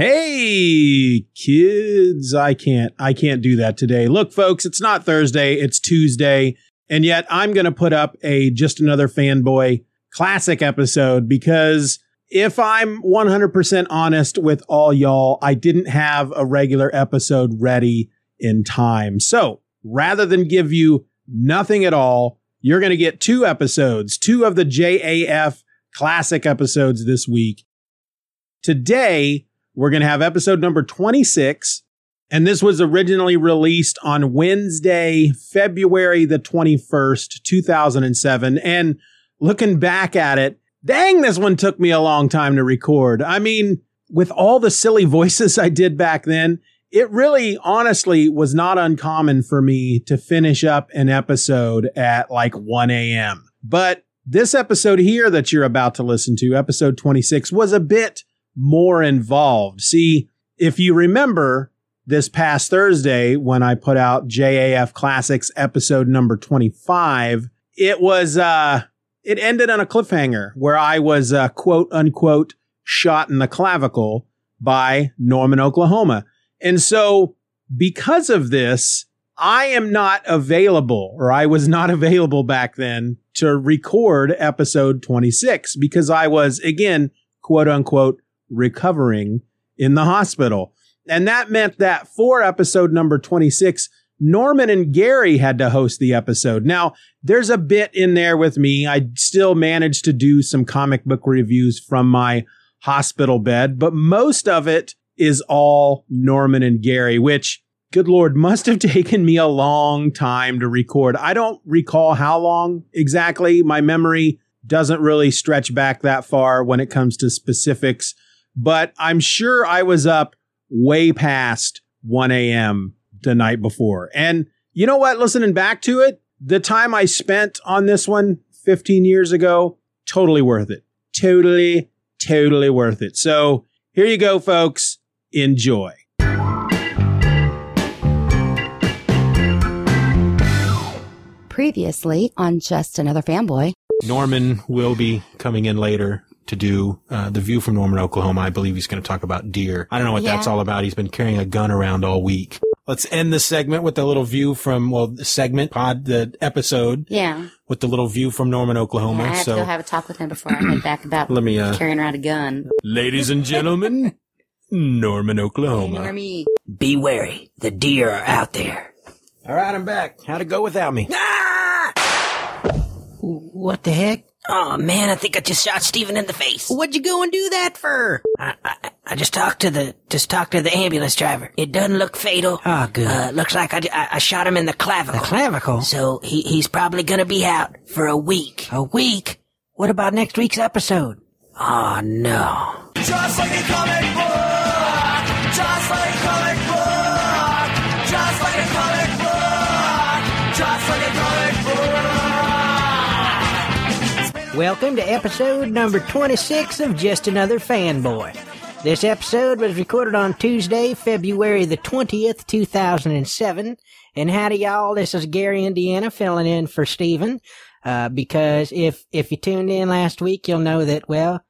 Hey kids, I can't I can't do that today. Look folks, it's not Thursday, it's Tuesday, and yet I'm going to put up a just another fanboy classic episode because if I'm 100% honest with all y'all, I didn't have a regular episode ready in time. So, rather than give you nothing at all, you're going to get two episodes, two of the JAF classic episodes this week. Today, we're going to have episode number 26. And this was originally released on Wednesday, February the 21st, 2007. And looking back at it, dang, this one took me a long time to record. I mean, with all the silly voices I did back then, it really honestly was not uncommon for me to finish up an episode at like 1 a.m. But this episode here that you're about to listen to, episode 26, was a bit more involved. See, if you remember this past Thursday when I put out JAF Classics episode number 25, it was, uh, it ended on a cliffhanger where I was, uh, quote unquote, shot in the clavicle by Norman, Oklahoma. And so because of this, I am not available or I was not available back then to record episode 26 because I was again, quote unquote, recovering in the hospital. And that meant that for episode number 26, Norman and Gary had to host the episode. Now, there's a bit in there with me. I still managed to do some comic book reviews from my hospital bed, but most of it is all Norman and Gary, which, good Lord, must have taken me a long time to record. I don't recall how long exactly. My memory doesn't really stretch back that far when it comes to specifics but I'm sure I was up way past 1 a.m. the night before. And you know what? Listening back to it, the time I spent on this one 15 years ago, totally worth it. Totally, totally worth it. So here you go, folks. Enjoy. Previously on Just Another Fanboy. Norman will be coming in later to do uh, the view from Norman, Oklahoma. I believe he's going to talk about deer. I don't know what yeah. that's all about. He's been carrying a gun around all week. Let's end the segment with a little view from well, the segment pod, the episode. Yeah. With the little view from Norman, Oklahoma. Yeah, I have so, to go have a talk with him before I head back about let me uh, carrying around a gun. Ladies and gentlemen, Norman, Oklahoma. Hey, Be wary. The deer are out there. All right, I'm back. How'd it go without me? Ah! What the heck? Oh man, I think I just shot Steven in the face. What'd you go and do that for? I, I, I just talked to the just talked to the ambulance driver. It doesn't look fatal. Oh, good. Uh, looks like I, I, I, shot him in the clavicle. The clavicle. So he he's probably gonna be out for a week. A week? What about next week's episode? Oh no. Just like a comic book. Welcome to episode number 26 of Just Another Fanboy. This episode was recorded on Tuesday, February the 20th, 2007. And howdy y'all, this is Gary, Indiana, filling in for Steven. Uh, because if, if you tuned in last week, you'll know that, well,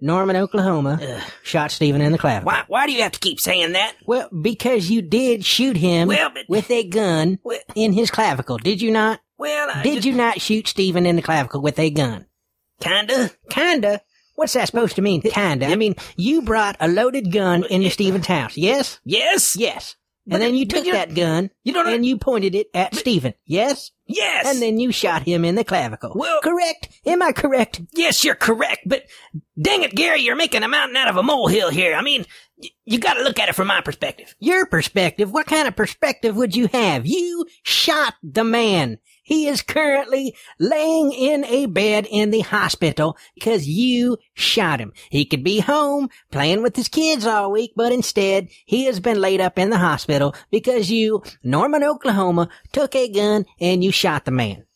Norman, Oklahoma, Ugh. shot Steven in the clavicle. Why, why do you have to keep saying that? Well, because you did shoot him well, but, with a gun well, in his clavicle, did you not? Well, I did just, you not shoot Steven in the clavicle with a gun? Kinda. Kinda? What's that supposed to mean, kinda? I mean, you brought a loaded gun into Steven's house, yes? Yes. Yes. And then you took that gun you don't and you pointed it at Steven, yes? Yes. And then you shot him in the clavicle. Well, correct? Am I correct? Yes, you're correct, but dang it, Gary, you're making a mountain out of a molehill here. I mean, y- you gotta look at it from my perspective. Your perspective? What kind of perspective would you have? You shot the man. He is currently laying in a bed in the hospital because you shot him. He could be home playing with his kids all week, but instead he has been laid up in the hospital because you, Norman, Oklahoma, took a gun and you shot the man.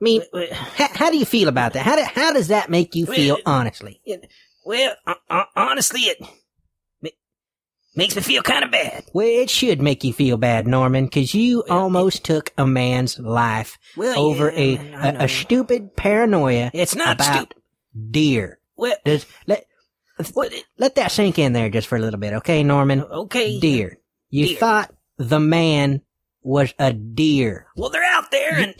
I mean, how, how do you feel about that? How, do, how does that make you feel, honestly? Well, honestly, it Makes me feel kind of bad. Well, it should make you feel bad, Norman, because you well, almost it, took a man's life well, over yeah, a, a, a, stupid paranoia. It's not about stupid. Deer. Well, Does, let, What? Let that sink in there just for a little bit, okay, Norman? Okay. Deer. You Deer. thought the man was a deer. Well, they're out there and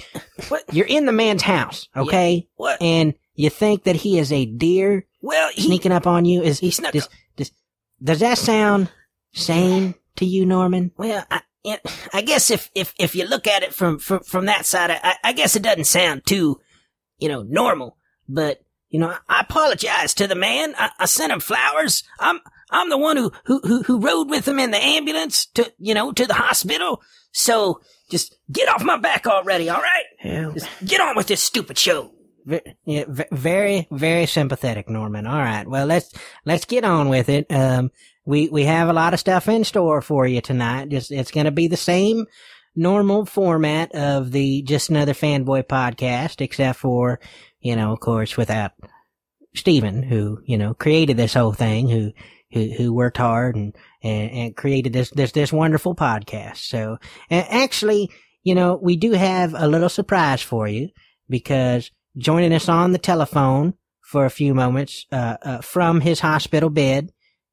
what? You're in the man's house, okay? What? And you think that he is a deer Well, he, sneaking up on you? Is he snuck does, does, does that sound sane to you, Norman? Well, I, I guess if, if, if you look at it from, from, from that side, I, I guess it doesn't sound too, you know, normal. But, you know, I apologize to the man. I, I sent him flowers. I'm, I'm the one who, who, who, who rode with him in the ambulance to, you know, to the hospital. So just get off my back already, all right? Yeah. Just get on with this stupid show. Ve- yeah, very, very sympathetic, Norman. All right. Well, let's, let's get on with it. Um, we, we have a lot of stuff in store for you tonight. Just, it's going to be the same normal format of the Just Another Fanboy podcast, except for, you know, of course, without Steven, who, you know, created this whole thing, who, who, who worked hard and, and, and created this, this, this wonderful podcast. So, actually, you know, we do have a little surprise for you because joining us on the telephone for a few moments, uh, uh, from his hospital bed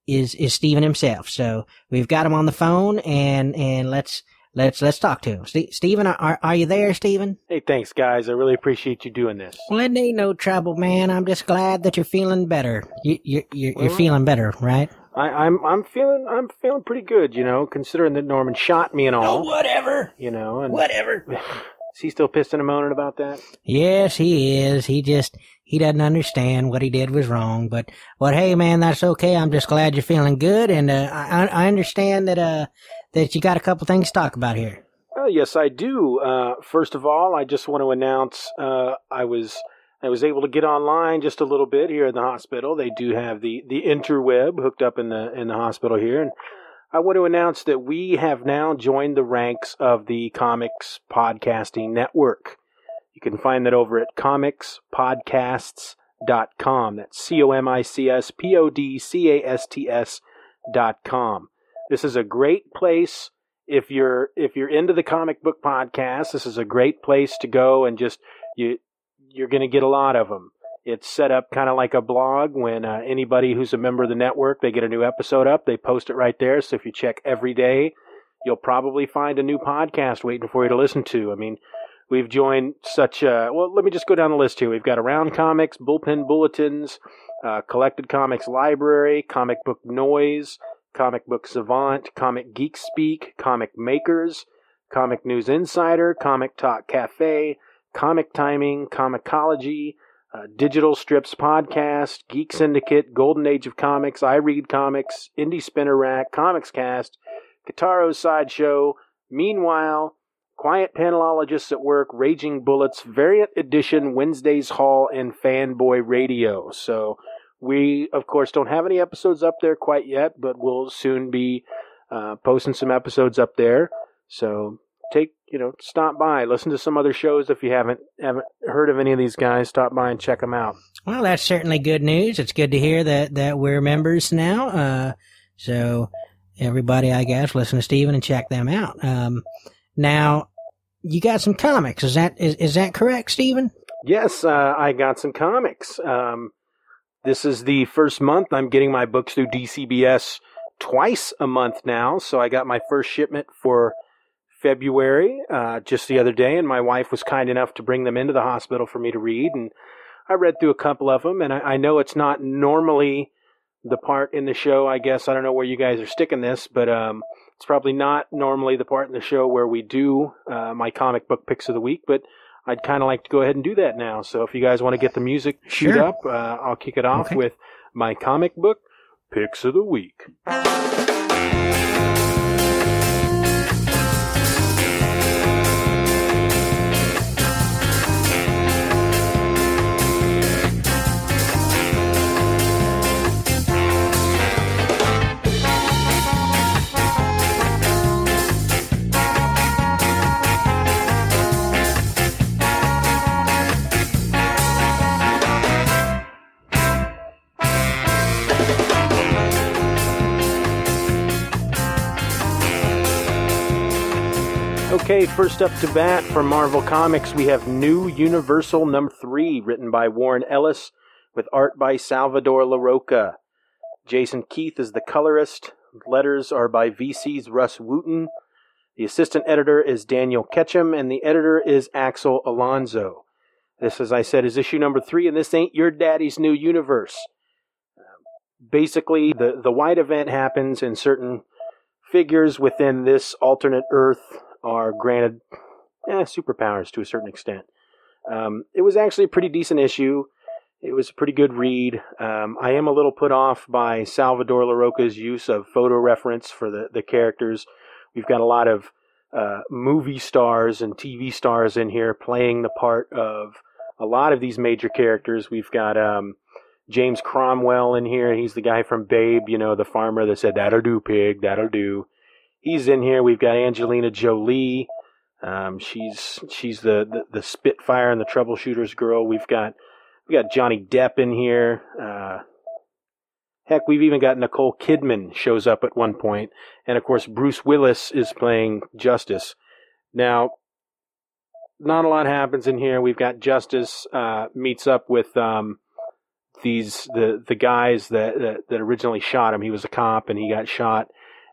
is, is Steven himself. So we've got him on the phone and, and let's, let's, let's talk to him. Ste Steven, are, are you there, Steven? Hey, thanks, guys. I really appreciate you doing this. Well, it ain't no trouble, man. I'm just glad that you're feeling better. You, you, you're, you're feeling better, right? I, I'm I'm feeling I'm feeling pretty good, you know, considering that Norman shot me and all. Oh, all, whatever. you know. And Whatever. is he still pissing and moaning about that? Yes, he is. He just, he doesn't understand what he did was wrong. But, but hey, man, that's okay. I'm just glad you're feeling good. And, uh, I, I understand that, uh, that you got a couple things to talk about here. Oh, yes, I do. Uh, first of all, I just want to announce uh, I was I was able to get online just a little bit here in the hospital. They do have the the interweb hooked up in the in the hospital here, and I want to announce that we have now joined the ranks of the Comics Podcasting Network. You can find that over at comicspodcasts.com. That's C O M I C S P O D C A S T S dot com. This is a great place if you're if you're into the comic book podcast, this is a great place to go and just you you're going to get a lot of them. It's set up kind of like a blog. When uh, anybody who's a member of the network, they get a new episode up, they post it right there. So if you check every day, you'll probably find a new podcast waiting for you to listen to. I mean, we've joined such. Uh, well, let me just go down the list here. We've got Around Comics, Bullpen Bulletins, uh, Collected Comics Library, Comic Book Noise, Comic Book Savant, Comic Geek Speak, Comic Makers, Comic News Insider, Comic Talk Cafe, Comic Timing, Comicology, uh, Digital Strips Podcast, Geek Syndicate, Golden Age of Comics, I Read Comics, Indie Spinner Rack, Comics Cast, Guitaro's Sideshow, Meanwhile, Quiet Panelologists at Work, Raging Bullets, Variant Edition, Wednesday's Hall, and Fanboy Radio. So we, of course, don't have any episodes up there quite yet, but we'll soon be uh, posting some episodes up there. So take, you know, stop by, listen to some other shows if you haven't haven't heard of any of these guys. Stop by and check them out. Well, that's certainly good news. It's good to hear that, that we're members now. Uh, so everybody, I guess, listen to Steven and check them out. Um, now you got some comics. Is that, is, is that correct, Steven? Yes, uh, I got some comics. Um, this is the first month I'm getting my books through DCBS twice a month now. So I got my first shipment for February uh, just the other day, and my wife was kind enough to bring them into the hospital for me to read. And I read through a couple of them, and I, I know it's not normally the part in the show. I guess I don't know where you guys are sticking this, but um, it's probably not normally the part in the show where we do uh, my comic book picks of the week, but I'd kind of like to go ahead and do that now. So if you guys want to get the music Sure. up, uh, I'll kick it off Okay. with my comic book picks of the week. Okay, first up to bat from Marvel Comics, we have New Universal number three, written by Warren Ellis, with art by Salvador Larroca. Jason Keith is the colorist. Letters are by VC's Russ Wooton. The assistant editor is Daniel Ketchum, and the editor is Axel Alonso. This, as I said, is issue number three, and this ain't your daddy's new universe. Basically, the, the white event happens, and certain figures within this alternate Earth are granted eh, superpowers to a certain extent. Um, it was actually a pretty decent issue. It was a pretty good read. Um, I am a little put off by Salvador Larroca's use of photo reference for the, the characters. We've got a lot of uh, movie stars and TV stars in here playing the part of a lot of these major characters. We've got um, James Cromwell in here. He's the guy from Babe, you know, the farmer that said, That'll do, pig, that'll do. He's in here. We've got Angelina Jolie. Um, she's she's the, the, the Spitfire and the Troubleshooters girl. We've got we got Johnny Depp in here. Uh, heck, we've even got Nicole Kidman shows up at one point. and of course Bruce Willis is playing Justice. Now, not a lot happens in here. We've got Justice uh, meets up with um, these the the guys that, that that originally shot him. He was a cop and he got shot,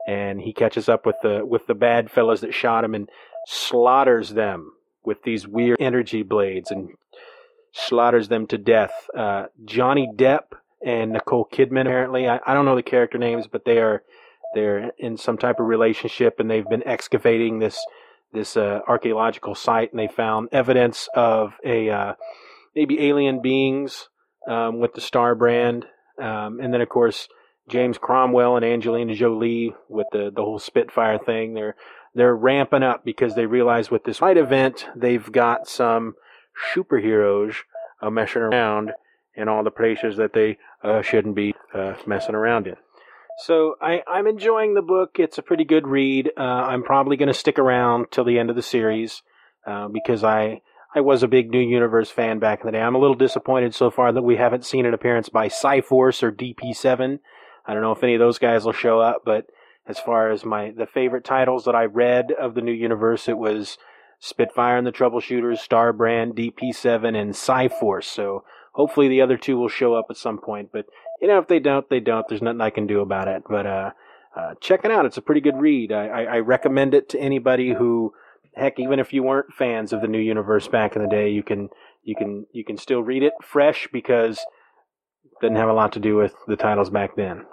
and he catches up with the with the bad fellows that shot him and slaughters them with these weird energy blades and slaughters them to death. Uh, Johnny Depp and Nicole Kidman apparently I, I don't know the character names, but they are they're in some type of relationship and they've been excavating this this uh, archaeological site and they found evidence of a uh, maybe alien beings um, with the star brand um, and then of course James Cromwell and Angelina Jolie with the the whole Spitfire thing they're they're ramping up because they realize with this fight event they've got some superheroes uh, messing around in all the places that they uh, shouldn't be uh, messing around in. So I, I'm enjoying the book. It's a pretty good read. Uh, I'm probably going to stick around till the end of the series uh, because I I was a big New Universe fan back in the day. I'm a little disappointed so far that we haven't seen an appearance by Psi-Force or DP7. I don't know if any of those guys will show up, but as far as my the favorite titles that I read of the New Universe, it was Spitfire and the Troubleshooters, Starbrand, DP7, and Psi-Force. So hopefully the other two will show up at some point. But you know, if they don't, they don't. There's nothing I can do about it. But uh, uh, check it out. It's a pretty good read. I, I, I recommend it to anybody who, heck, even if you weren't fans of the new universe back in the day, you can you can you can still read it fresh because it didn't have a lot to do with the titles back then.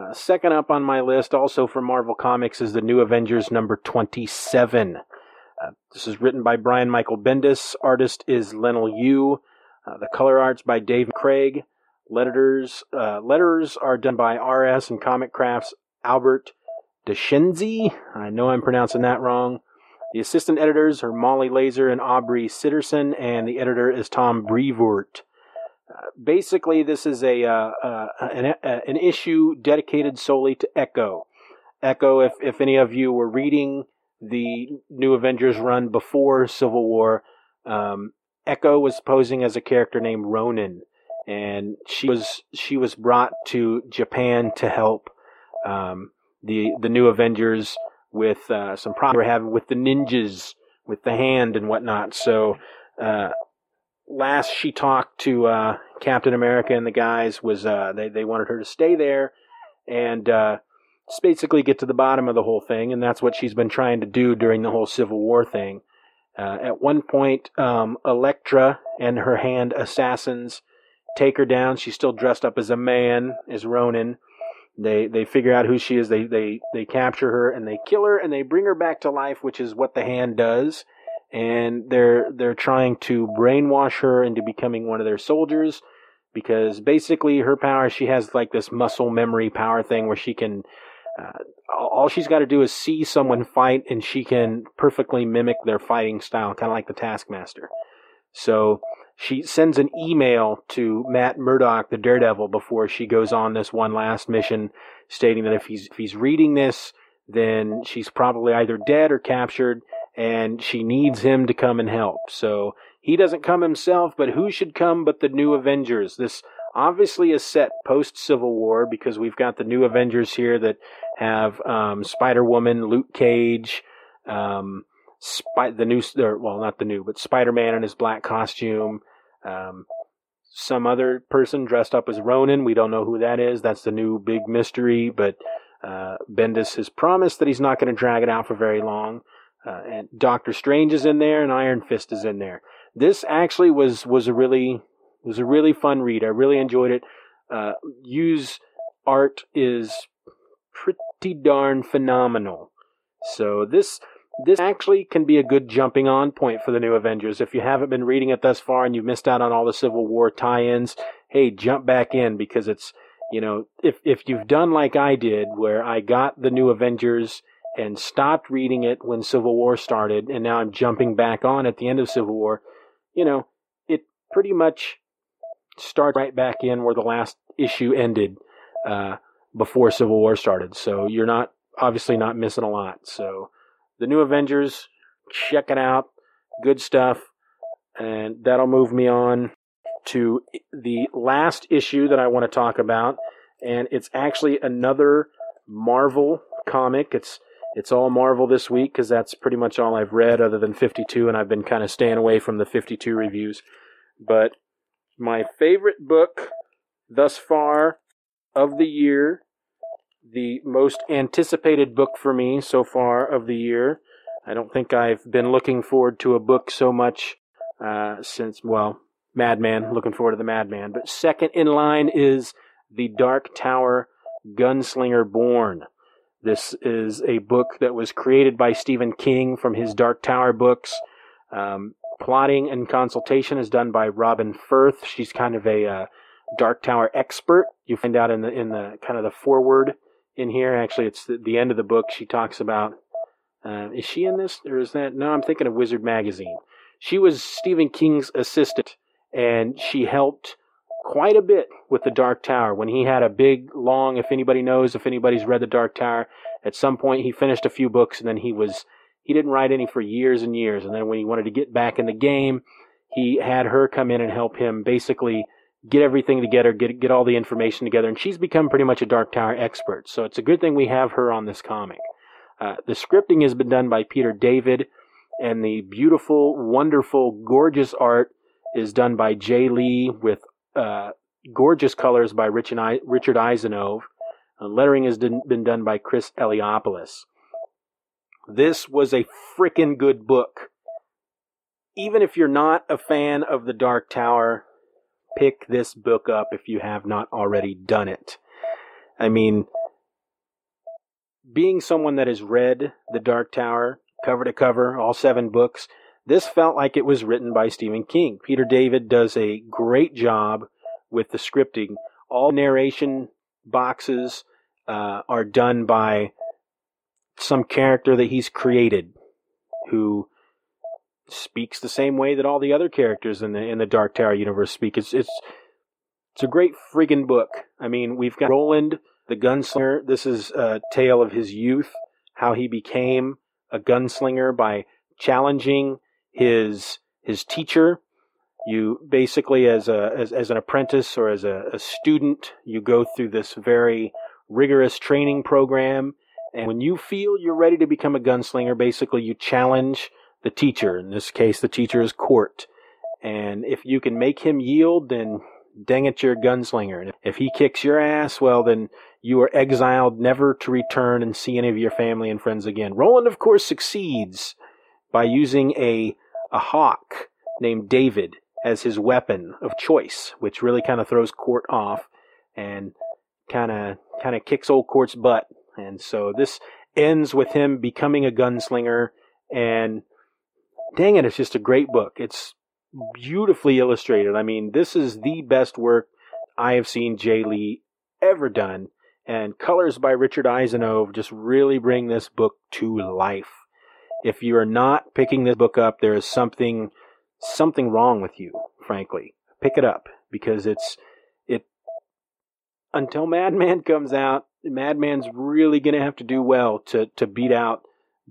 Uh, second up on my list, also for Marvel Comics, is the New Avengers number 27. Uh, this is written by Brian Michael Bendis. Artist is Leinil Yu. Uh, the color art's by Dave Craig. Letters uh, letters are done by RS and Comicraft's Albert Descenzi. I know I'm pronouncing that wrong. The assistant editors are Molly Lazer and Aubrey Sitterson, and the editor is Tom Brevoort. Uh, basically, this is a uh, uh, an, an, issue dedicated solely to Echo. Echo, if, if any of you were reading the New Avengers run before Civil War, um, Echo was posing as a character named Ronin, and she was she was brought to Japan to help um, the the New Avengers with uh, some problems they were having with the ninjas, with the hand and whatnot. So. Uh, last she talked to uh, Captain America and the guys was uh, they they wanted her to stay there and uh, basically get to the bottom of the whole thing, and that's what she's been trying to do during the whole Civil War thing. Uh, at one point, um, Elektra and her hand assassins take her down. She's still dressed up as a man, as Ronin. They they figure out who she is. They they they capture her and they kill her and they bring her back to life, which is what the hand does. And they're they're trying to brainwash her into becoming one of their soldiers because basically her power she has like this muscle memory power thing where she can uh, all she's got to do is see someone fight and she can perfectly mimic their fighting style, kind of like the Taskmaster. So she sends an email to Matt Murdock, the Daredevil, before she goes on this one last mission, stating that if he's if he's reading this, then she's probably either dead or captured, and she needs him to come and help. So he doesn't come himself, but who should come but the new Avengers? This obviously is set post Civil War because we've got the new Avengers here that have um, Spider Woman, Luke Cage, um, Spy- the new, or, well, not the new, but Spider Man in his black costume, um, some other person dressed up as Ronin. We don't know who that is. That's the new big mystery. But uh, Bendis has promised that he's not going to drag it out for very long. Uh, and Doctor Strange is in there, and Iron Fist is in there. This actually was was a really was a really fun read. I really enjoyed it. Uh, Yu's art is pretty darn phenomenal. So this this actually can be a good jumping on point for the new Avengers. If you haven't been reading it thus far and you've missed out on all the Civil War tie-ins, hey, jump back in because it's you know if if you've done like I did, where I got the new Avengers and stopped reading it when Civil War started, and now I'm jumping back on at the end of Civil War, you know, it pretty much starts right back in where the last issue ended uh, before Civil War started. So you're not obviously not missing a lot. So the new Avengers, check it out. Good stuff. And that'll move me on to the last issue that I want to talk about. And it's actually another Marvel comic. It's it's all Marvel this week because that's pretty much all I've read other than 52, and I've been kind of staying away from the 52 reviews. But my favorite book thus far of the year, the most anticipated book for me so far of the year. I don't think I've been looking forward to a book so much uh, since, well, Madman, looking forward to the Madman. But second in line is The Dark Tower Gunslinger Born. This is a book that was created by Stephen King from his Dark Tower books. Um, plotting and consultation is done by Robin Furth. She's kind of a uh, Dark Tower expert. You find out in the in the kind of the foreword in here. Actually, it's the, the end of the book. She talks about. Uh, is she in this, or is that? No, I'm thinking of Wizard Magazine. She was Stephen King's assistant, and she helped quite a bit with the Dark Tower. When he had a big, long, if anybody knows, if anybody's read the Dark Tower, at some point he finished a few books and then he was, he didn't write any for years and years. And then when he wanted to get back in the game, he had her come in and help him basically get everything together, get, get all the information together. And she's become pretty much a Dark Tower expert. So it's a good thing we have her on this comic. Uh, the scripting has been done by Peter David and the beautiful, wonderful, gorgeous art is done by Jay Lee with uh, gorgeous colors by Richard Isanove. Uh, lettering has been done by Chris Eliopoulos. This was a freaking good book. Even if you're not a fan of The Dark Tower, pick this book up if you have not already done it. I mean, being someone that has read The Dark Tower cover to cover, all seven books, this felt like it was written by Stephen King. Peter David does a great job with the scripting. All narration boxes uh, are done by some character that he's created who speaks the same way that all the other characters in the in the Dark Tower universe speak. It's it's it's a great friggin' book. I mean, we've got Roland the gunslinger. This is a tale of his youth, how he became a gunslinger by challenging his his teacher. You basically, as a as, as an apprentice or as a, a student, you go through this very rigorous training program. And when you feel you're ready to become a gunslinger, basically you challenge the teacher. In this case, the teacher is Cort. And if you can make him yield, then dang it, you're a gunslinger. And if he kicks your ass, well, then you are exiled never to return and see any of your family and friends again. Roland, of course, succeeds by using a a hawk named David as his weapon of choice, which really kind of throws Cort off and kind of kind of kicks old Cort's butt. And so this ends with him becoming a gunslinger and dang it, it's just a great book. It's beautifully illustrated. I mean, this is the best work I have seen Jay Lee ever done. And colors by Richard Isanove just really bring this book to life if you are not picking this book up, there is something something wrong with you, frankly. Pick it up because it's it until Madman comes out, Madman's really going to have to do well to to beat out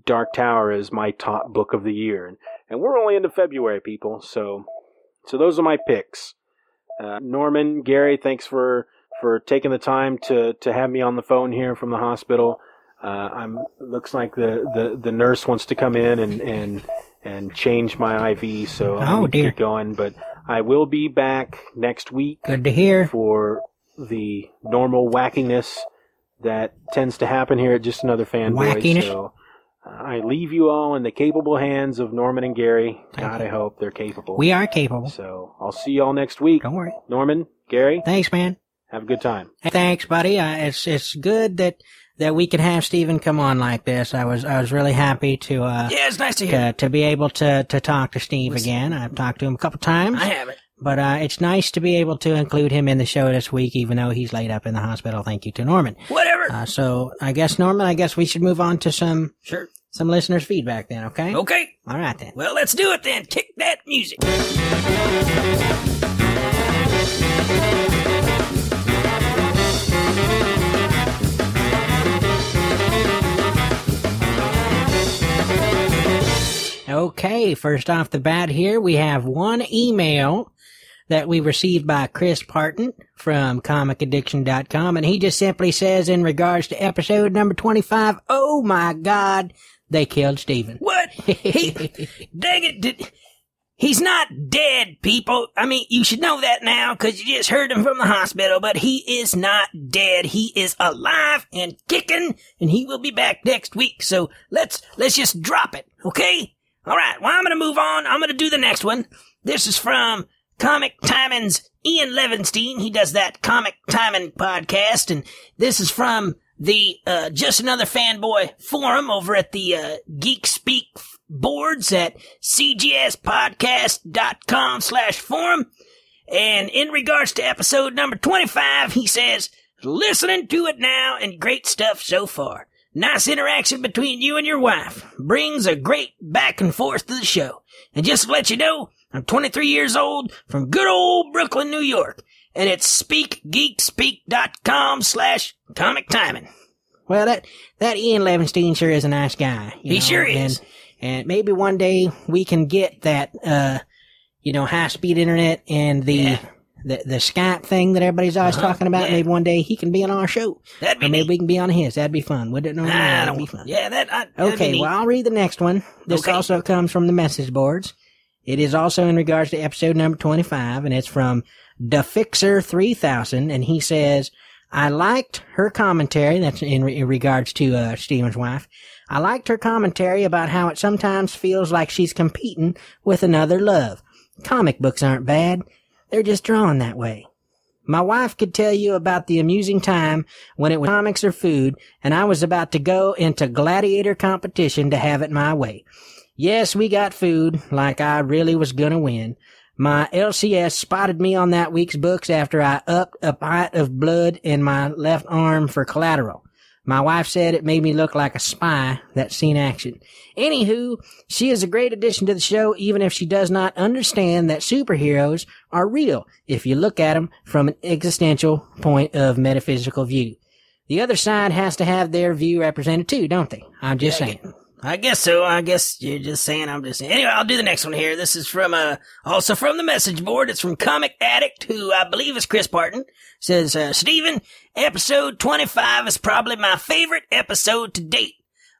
Dark Tower as my top book of the year. And and we're only into February, people. So so those are my picks. Uh, Norman, Gary, thanks for for taking the time to to have me on the phone here from the hospital. Uh, I'm looks like the, the, the nurse wants to come in and, and and change my IV, so oh, i dear. get going. But I will be back next week Good to hear. for the normal wackiness that tends to happen here at Just Another Fanboy. Wackiness? So uh, I leave you all in the capable hands of Norman and Gary. God, I hope they're capable. We are capable. So I'll see you all next week. Don't worry. Norman, Gary, Thanks, man. have a good time. Thanks, buddy. Uh, it's it's good that that we could have Steven come on like this. I was I was really happy to uh Yeah, it's nice to hear. to, to be able to to talk to Steve again. I've talked to him a couple times. I haven't. But uh, it's nice to be able to include him in the show this week, even though he's laid up in the hospital. Thank you to Norman. Whatever. Uh, so I guess Norman, I guess we should move on to some sure. some listeners' feedback then. Okay. Okay. All right then. Well, let's do it then. Kick that music. Okay, first off the bat here, we have one email that we received by Chris Parton from comicaddiction.com, and he just simply says in regards to episode number 25, oh my god, they killed Steven. What? He, dang it. Did, he's not dead, people. I mean, you should know that now because you just heard him from the hospital, but he is not dead. He is alive and kicking and he will be back next week. So let's, let's just drop it. Okay? All right. Well, I'm going to move on. I'm going to do the next one. This is from Comic Timing's Ian Levinstein. He does that Comic Timing podcast, and this is from the uh, Just Another Fanboy forum over at the uh, Geek Speak boards at cgspodcast.com slash forum. And in regards to episode number 25, he says, listening to it now and great stuff so far. Nice interaction between you and your wife. Brings a great back and forth to the show. And just to let you know, I'm 23 years old from good old Brooklyn, New York. And it's speakgeekspeak.com slash comic timing. Well, that, that Ian Levinstein sure is a nice guy. you He know, sure is. And, and maybe one day we can get that, uh, you know, high speed internet and the, Yeah. The, the Skype thing that everybody's always Uh-huh, talking about. yeah. Maybe one day he can be on our show. That'd be Or maybe neat. we can be on his. That'd be fun. Wouldn't it? No, that'd be fun. yeah, that, I, Okay, well, I'll read the next one. This Okay. also comes from the message boards. It is also in regards to episode number 25, and it's from DeFixer3000, and he says, I liked her commentary, that's in, re- in regards to uh, Steven's wife. I liked her commentary about how it sometimes feels like she's competing with another love. Comic books aren't bad, they're just drawn that way. My wife could tell you about the amusing time when it was comics or food, and I was about to go into gladiator competition to have it my way. Yes, we got food, like I really was gonna win. My LCS spotted me on that week's books after I upped a pint of blood in my left arm for collateral. My wife said it made me look like a spy that seen action. Anywho, she is a great addition to the show, even if she does not understand that superheroes are real if you look at them from an existential point of metaphysical view. The other side has to have their view represented too, don't they? I'm just saying. I guess so. I guess you're just saying I'm just. Anyway, I'll do the next one here. This is from, uh, also from the message board. It's from Comic Addict, who I believe is Chris Parton. Says, uh, Steven, episode 25 is probably my favorite episode to date.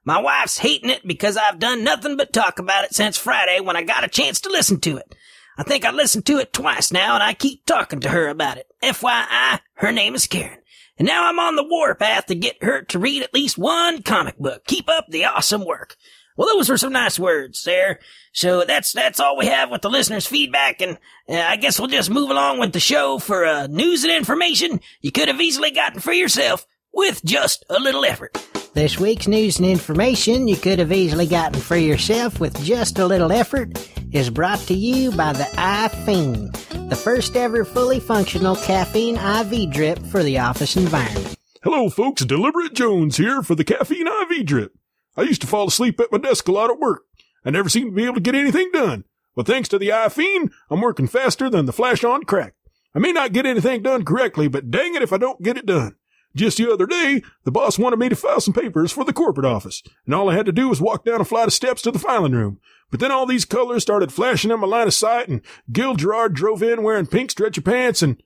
My wife's hating it because I've done nothing but talk about it since Friday when I got a chance to listen to it. I think I listened to it twice now and I keep talking to her about it. FYI, her name is Karen. And now I'm on the warpath to get her to read at least one comic book. Keep up the awesome work. Well, those were some nice words there. So that's that's all we have with the listeners' feedback, and uh, I guess we'll just move along with the show for uh, news and information you could have easily gotten for yourself with just a little effort. This week's news and information you could have easily gotten for yourself with just a little effort is brought to you by the iFiend, the first ever fully functional caffeine IV drip for the office environment. Hello, folks. Deliberate Jones here for the caffeine IV drip. I used to fall asleep at my desk a lot at work. I never seemed to be able to get anything done. But thanks to the iFiend, I'm working faster than the flash on crack. I may not get anything done correctly, but dang it if I don't get it done. Just the other day, the boss wanted me to file some papers for the corporate office, and all I had to do was walk down a flight of steps to the filing room. But then all these colors started flashing in my line of sight, and Gil Gerard drove in wearing pink stretchy pants, and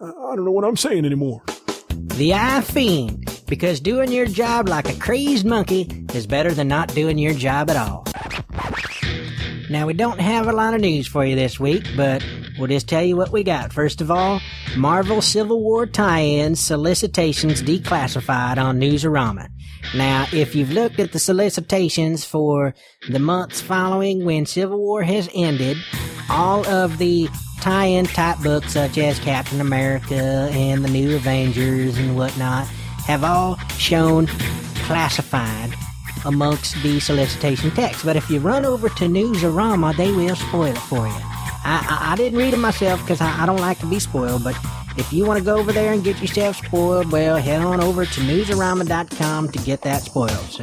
I I don't know what I'm saying anymore. The iFiend, because doing your job like a crazed monkey is better than not doing your job at all. Now, we don't have a lot of news for you this week, but we'll just tell you what we got. First of all, Marvel Civil War tie-ins solicitations declassified on Newsarama. Now, if you've looked at the solicitations for the months following when Civil War has ended, all of the tie-in type books such as Captain America and the New Avengers and whatnot have all shown classified amongst the solicitation text. But if you run over to Newsarama, they will spoil it for you. I, I, I didn't read it myself because I, I don't like to be spoiled, but if you want to go over there and get yourself spoiled, well, head on over to newsarama.com to get that spoiled. So,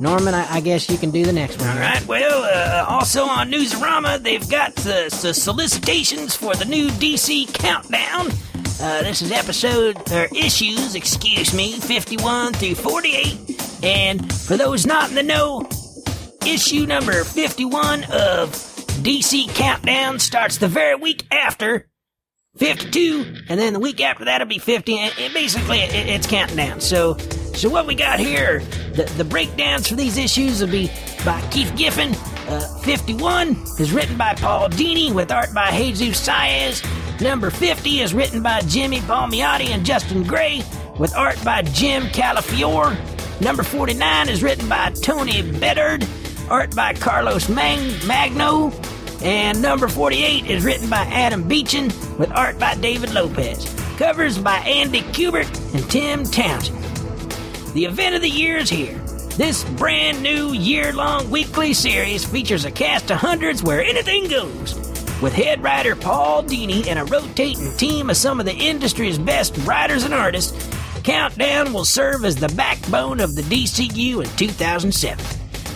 Norman, I, I guess you can do the next one. All right. Well, uh, also on Newsarama, they've got the, the solicitations for the new DC Countdown. Uh, this is episode or issues, excuse me, 51 through 48. And for those not in the know, issue number 51 of DC Countdown starts the very week after 52, and then the week after that'll be 50. And, basically, it, it's counting down. So, so what we got here, the, the breakdowns for these issues will be by Keith Giffen. Uh, 51 is written by Paul Dini with art by Jesus Saiz. Number 50 is written by Jimmy Palmiotti and Justin Gray with art by Jim Calafiore. Number 49 is written by Tony Bedard, art by Carlos Mang- Magno. And number 48 is written by Adam Beechen with art by David Lopez. Covers by Andy Kubert and Tim Townsend. The event of the year is here. This brand new year long weekly series features a cast of hundreds where anything goes. With head writer Paul Dini and a rotating team of some of the industry's best writers and artists, Countdown will serve as the backbone of the DCU in 2007.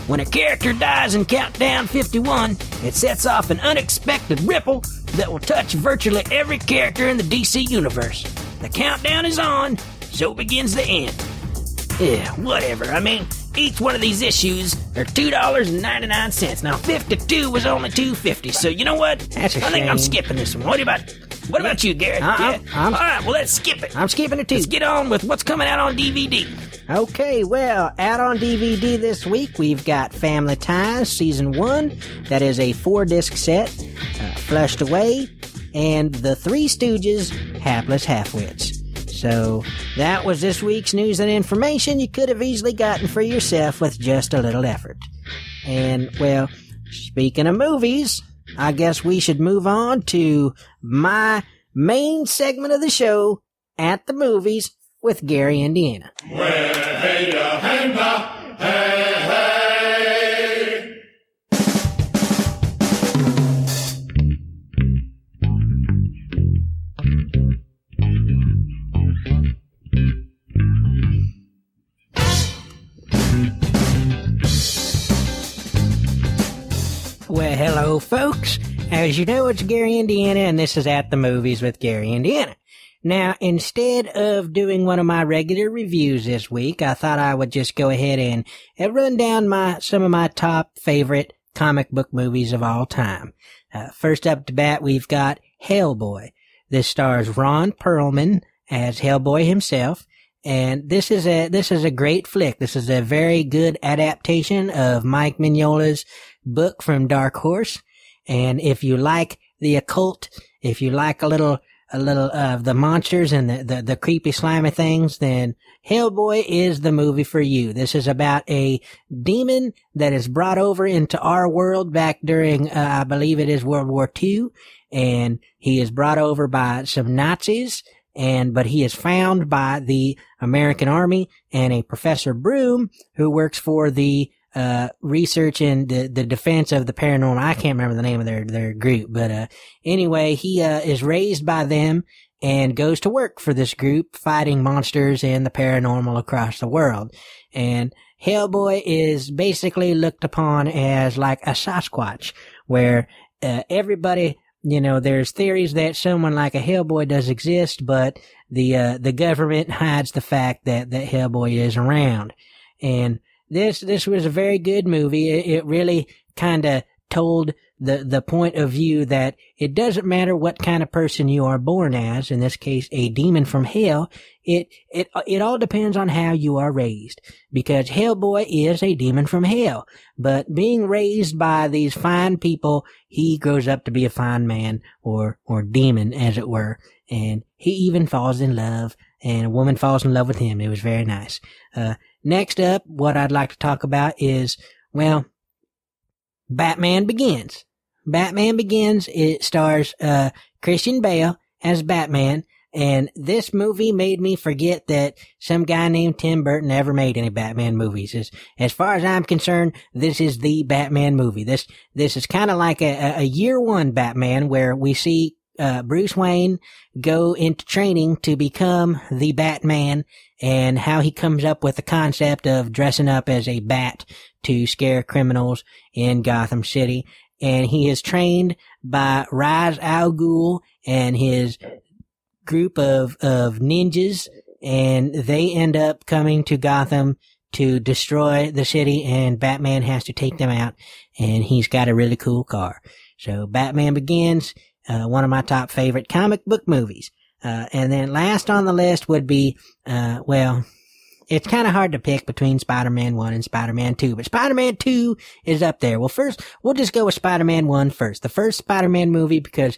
When a character dies in Countdown 51, it sets off an unexpected ripple that will touch virtually every character in the DC universe. The countdown is on, so begins the end. Yeah, whatever. I mean, each one of these issues are two dollars and ninety nine cents. Now fifty-two was only two fifty. So you know what? That's a I think I'm skipping this one. What about what about you, Garrett? I- I'm- Yeah? All right, well let's skip it. I'm skipping it too. Let's get on with what's coming out on DVD. Okay, well, out on DVD this week, we've got Family Ties Season 1. That is a four disc set, uh, Flushed Away, and The Three Stooges Hapless Halfwits. So, that was this week's news and information you could have easily gotten for yourself with just a little effort. And, well, speaking of movies, I guess we should move on to my main segment of the show, At the Movies, with Gary, Indiana. Well, uh, uh, hello, folks. As you know, it's Gary, Indiana, and this is At the Movies with Gary, Indiana. Now, instead of doing one of my regular reviews this week, I thought I would just go ahead and, and run down my some of my top favorite comic book movies of all time. Uh, first up to bat, we've got Hellboy. This stars Ron Perlman as Hellboy himself. And this is a, this is a great flick. This is a very good adaptation of Mike Mignola's book from Dark Horse. And if you like the occult, if you like a little, a little of the monsters and the, the, the creepy slimy things, then Hellboy is the movie for you. This is about a demon that is brought over into our world back during, uh, I believe it is World War II. And he is brought over by some Nazis and but he is found by the American Army and a Professor Broom who works for the uh, research and the, the defense of the paranormal. I can't remember the name of their their group, but uh, anyway, he uh, is raised by them and goes to work for this group fighting monsters and the paranormal across the world. And Hellboy is basically looked upon as like a Sasquatch, where uh, everybody you know, there's theories that someone like a Hellboy does exist, but the uh, the government hides the fact that that Hellboy is around. And this this was a very good movie. It, it really kind of told the, the point of view that it doesn't matter what kind of person you are born as, in this case, a demon from hell, it, it, it all depends on how you are raised. Because Hellboy is a demon from hell. But being raised by these fine people, he grows up to be a fine man, or, or demon, as it were. And he even falls in love, and a woman falls in love with him. It was very nice. Uh, next up, what I'd like to talk about is, well, Batman Begins. Batman Begins. It stars uh, Christian Bale as Batman, and this movie made me forget that some guy named Tim Burton ever made any Batman movies. As, as far as I'm concerned, this is the Batman movie. This this is kind of like a, a year one Batman where we see uh, Bruce Wayne go into training to become the Batman and how he comes up with the concept of dressing up as a bat to scare criminals in Gotham City and he is trained by Ra's al Ghul and his group of, of ninjas, and they end up coming to Gotham to destroy the city, and Batman has to take them out, and he's got a really cool car. So Batman Begins, uh, one of my top favorite comic book movies. Uh, and then last on the list would be, uh, well, it's kind of hard to pick between Spider-Man 1 and Spider-Man 2, but Spider-Man 2 is up there. Well, first, we'll just go with Spider-Man 1 first. The first Spider-Man movie because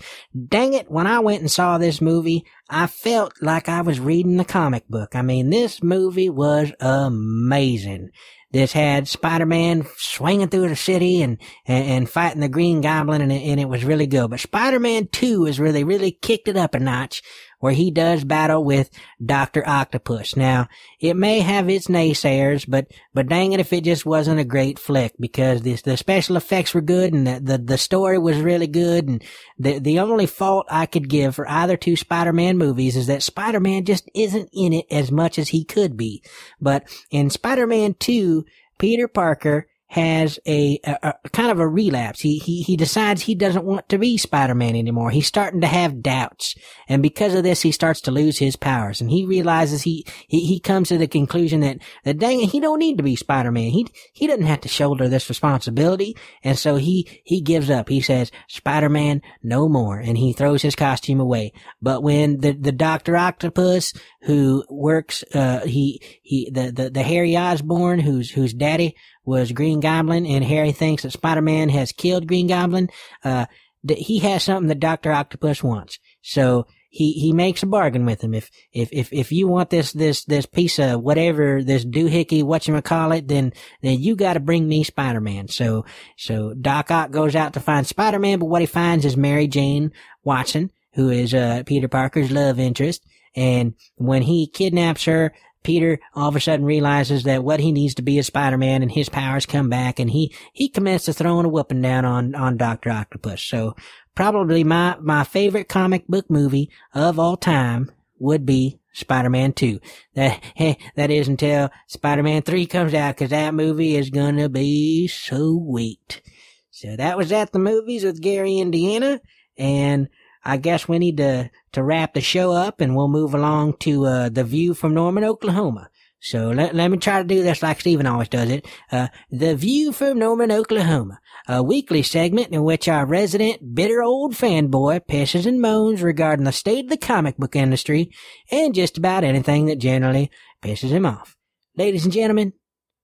dang it, when I went and saw this movie, I felt like I was reading the comic book. I mean, this movie was amazing. This had Spider-Man swinging through the city and, and, and fighting the Green Goblin and, and it was really good. But Spider-Man 2 is really, really kicked it up a notch where he does battle with Dr. Octopus. Now, it may have its naysayers, but, but dang it if it just wasn't a great flick because the, special effects were good and the, the, the story was really good. And the, the only fault I could give for either two Spider-Man movies is that Spider-Man just isn't in it as much as he could be. But in Spider-Man 2, Peter Parker has a, a, a, kind of a relapse. He, he, he decides he doesn't want to be Spider-Man anymore. He's starting to have doubts. And because of this, he starts to lose his powers. And he realizes he, he, he comes to the conclusion that, that dang it, he don't need to be Spider-Man. He, he doesn't have to shoulder this responsibility. And so he, he gives up. He says, Spider-Man, no more. And he throws his costume away. But when the, the Dr. Octopus, who works, uh, he, he, the, the, the Harry Osborn, whose, whose daddy was Green Goblin, and Harry thinks that Spider-Man has killed Green Goblin. Uh, that he has something that Doctor Octopus wants. So he he makes a bargain with him. If if if if you want this this this piece of whatever this doohickey what you call it, then then you got to bring me Spider Man. So so Doc Ock goes out to find Spider Man, but what he finds is Mary Jane Watson, who is uh Peter Parker's love interest. And when he kidnaps her, Peter all of a sudden realizes that what he needs to be is Spider-Man and his powers come back and he, he commences throwing a whooping down on, on Dr. Octopus. So probably my, my favorite comic book movie of all time would be Spider-Man 2. That, that is until Spider-Man 3 comes out cause that movie is gonna be so sweet. So that was at the movies with Gary, Indiana and I guess we need to, to wrap the show up and we'll move along to, uh, the view from Norman, Oklahoma. So let, let me try to do this like Stephen always does it. Uh, the View from Norman, Oklahoma, a weekly segment in which our resident bitter old fanboy pisses and moans regarding the state of the comic book industry and just about anything that generally pisses him off. Ladies and gentlemen,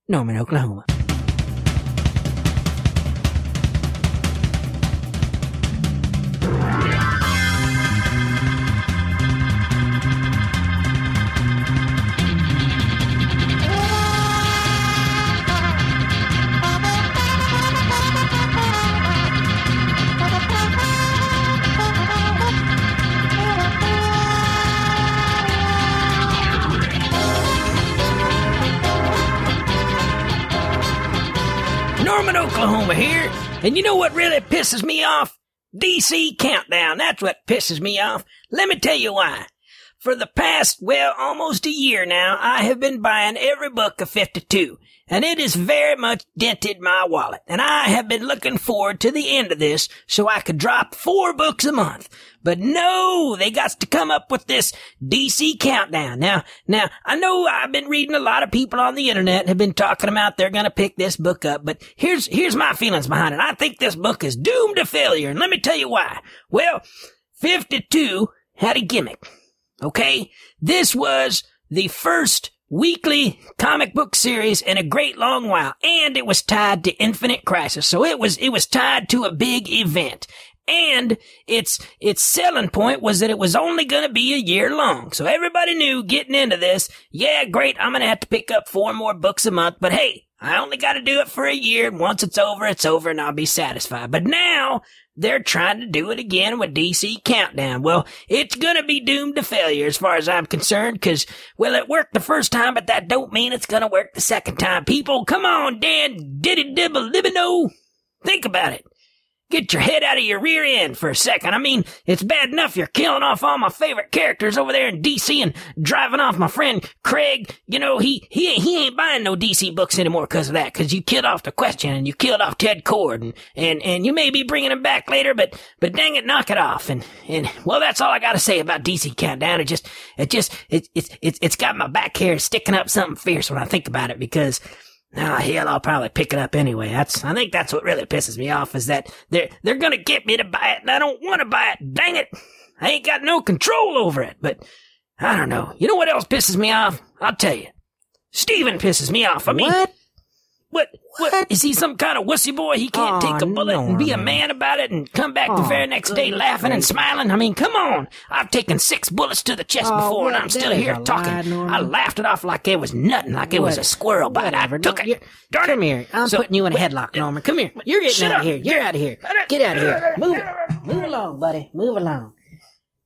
Norman, Oklahoma. Here. And you know what really pisses me off? DC Countdown. That's what pisses me off. Let me tell you why. For the past, well, almost a year now, I have been buying every book of 52. And it has very much dented my wallet. And I have been looking forward to the end of this so I could drop four books a month. But no, they got to come up with this DC countdown. Now, now, I know I've been reading a lot of people on the internet have been talking about they're gonna pick this book up, but here's, here's my feelings behind it. I think this book is doomed to failure, and let me tell you why. Well, 52 had a gimmick. Okay? This was the first weekly comic book series in a great long while, and it was tied to Infinite Crisis. So it was, it was tied to a big event. And its, its selling point was that it was only gonna be a year long. So everybody knew getting into this, yeah, great, I'm gonna have to pick up four more books a month, but hey, I only gotta do it for a year, and once it's over, it's over, and I'll be satisfied. But now, they're trying to do it again with DC Countdown. Well, it's gonna be doomed to failure as far as I'm concerned, cause, well, it worked the first time, but that don't mean it's gonna work the second time. People, come on, Dan Diddy Dibble Libino. Think about it. Get your head out of your rear end for a second. I mean, it's bad enough you're killing off all my favorite characters over there in DC and driving off my friend Craig. You know, he, he, he ain't buying no DC books anymore because of that, because you killed off the question and you killed off Ted Kord and, and, and you may be bringing him back later, but, but dang it, knock it off. And, and, well, that's all I gotta say about DC Countdown. It just, it just, it, it's, it's, it's got my back hair sticking up something fierce when I think about it because, Ah, hell, I'll probably pick it up anyway. That's, I think that's what really pisses me off is that they're, they're gonna get me to buy it and I don't want to buy it. Dang it. I ain't got no control over it, but I don't know. You know what else pisses me off? I'll tell you. Steven pisses me off. I mean, What? what? What? Is he some kind of wussy boy? He can't Aw, take a bullet and be a man about it and come back the Aw, very next day laughing and smiling? I mean, come on. I've taken six bullets to the chest Oh, before and? I'm still here talking. lie, I laughed it off like it was nothing, like it was a squirrel bite. I took it. Darn Come it. here. I'm So- putting you in a headlock, Norman. Come here. You're getting out of here. You're out of here. Get out of here. Move it. Move along, buddy. Move along.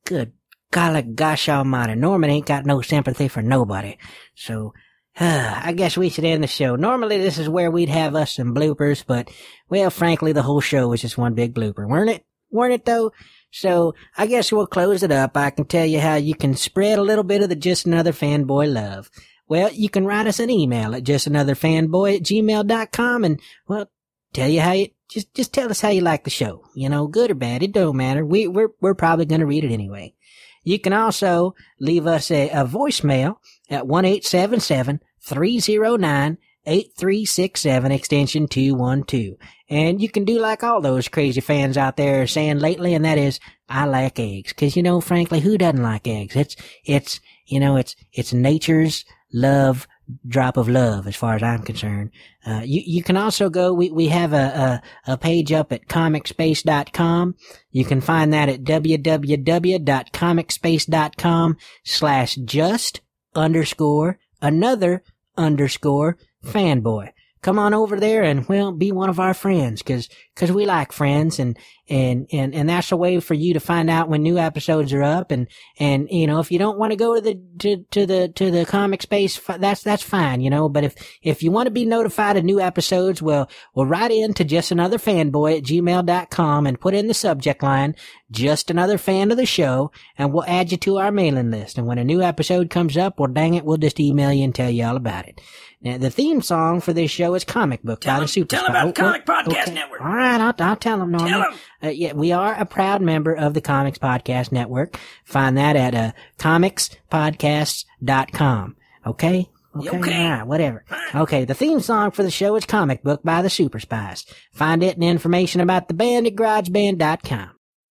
Good golly gosh almighty. Norman ain't got no sympathy for nobody. So, I guess we should end the show. Normally this is where we'd have us some bloopers, but, well, frankly, the whole show was just one big blooper, weren't it? Weren't it though? So, I guess we'll close it up. I can tell you how you can spread a little bit of the Just Another Fanboy love. Well, you can write us an email at justanotherfanboy at gmail.com and, well, tell you how you, just, just tell us how you like the show. You know, good or bad, it don't matter. We, we're, we're probably gonna read it anyway. You can also leave us a, a voicemail at 1-877-309-8367 extension 212. And you can do like all those crazy fans out there are saying lately, and that is, I like eggs. Cause you know, frankly, who doesn't like eggs? It's, it's, you know, it's, it's nature's love drop of love as far as I'm concerned. Uh, you, you can also go, we, we have a, a, a page up at comicspace.com. You can find that at www.comicspace.com slash just underscore another underscore fanboy. Come on over there and, well, be one of our friends, cause, cause we like friends and, and, and, and that's a way for you to find out when new episodes are up and, and, you know, if you don't want to go to the, to, to the, to the comic space, that's, that's fine, you know, but if, if you want to be notified of new episodes, well, well, write in to just another fanboy at gmail.com and put in the subject line, just another fan of the show, and we'll add you to our mailing list. And when a new episode comes up, well, dang it, we'll just email you and tell you all about it. Now, the theme song for this show is Comic Book Tell by the Super tell him about Oh, oh, Comic oh, Podcast Network. All right, I'll, I'll tell them, Norman. Tell. Uh, yeah, we are a proud member of the Comics Podcast Network. Find that at uh, comicspodcasts.com. Okay? Okay. Okay. Right, whatever. Okay, the theme song for the show is Comic Book by the Super Spies. Find it and information about the band at garageband.com.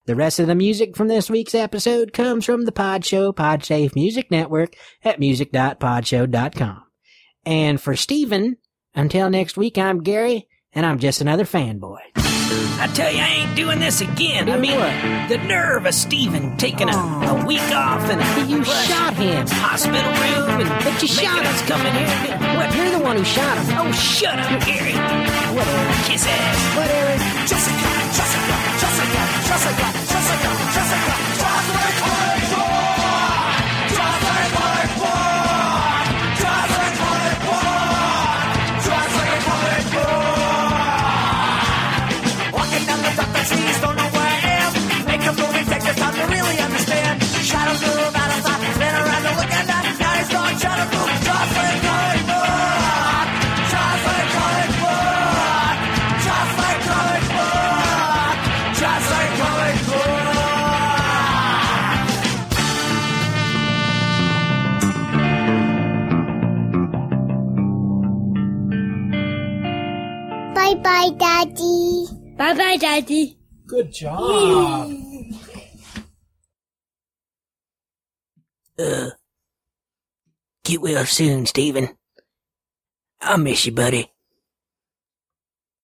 The rest of the music from this week's episode comes from the Pod Show Podsafe Music Network at music.podshow.com. And for Steven, until next week, I'm Gary, and I'm just another fanboy. I tell you, I ain't doing this again. I mean, what? the nerve of Steven taking a, a oh. week off and a You shot him. hospital room and But you shot us come in here. What? You're the one who shot him. Oh, shut up, Gary. Whatever. Kiss ass. Whatever. Jessica, Jessica, Jessica, Jessica, Jessica, Jessica, Bye bye, Daddy. Good job. Uh, get well soon, Stephen. I'll miss you, buddy.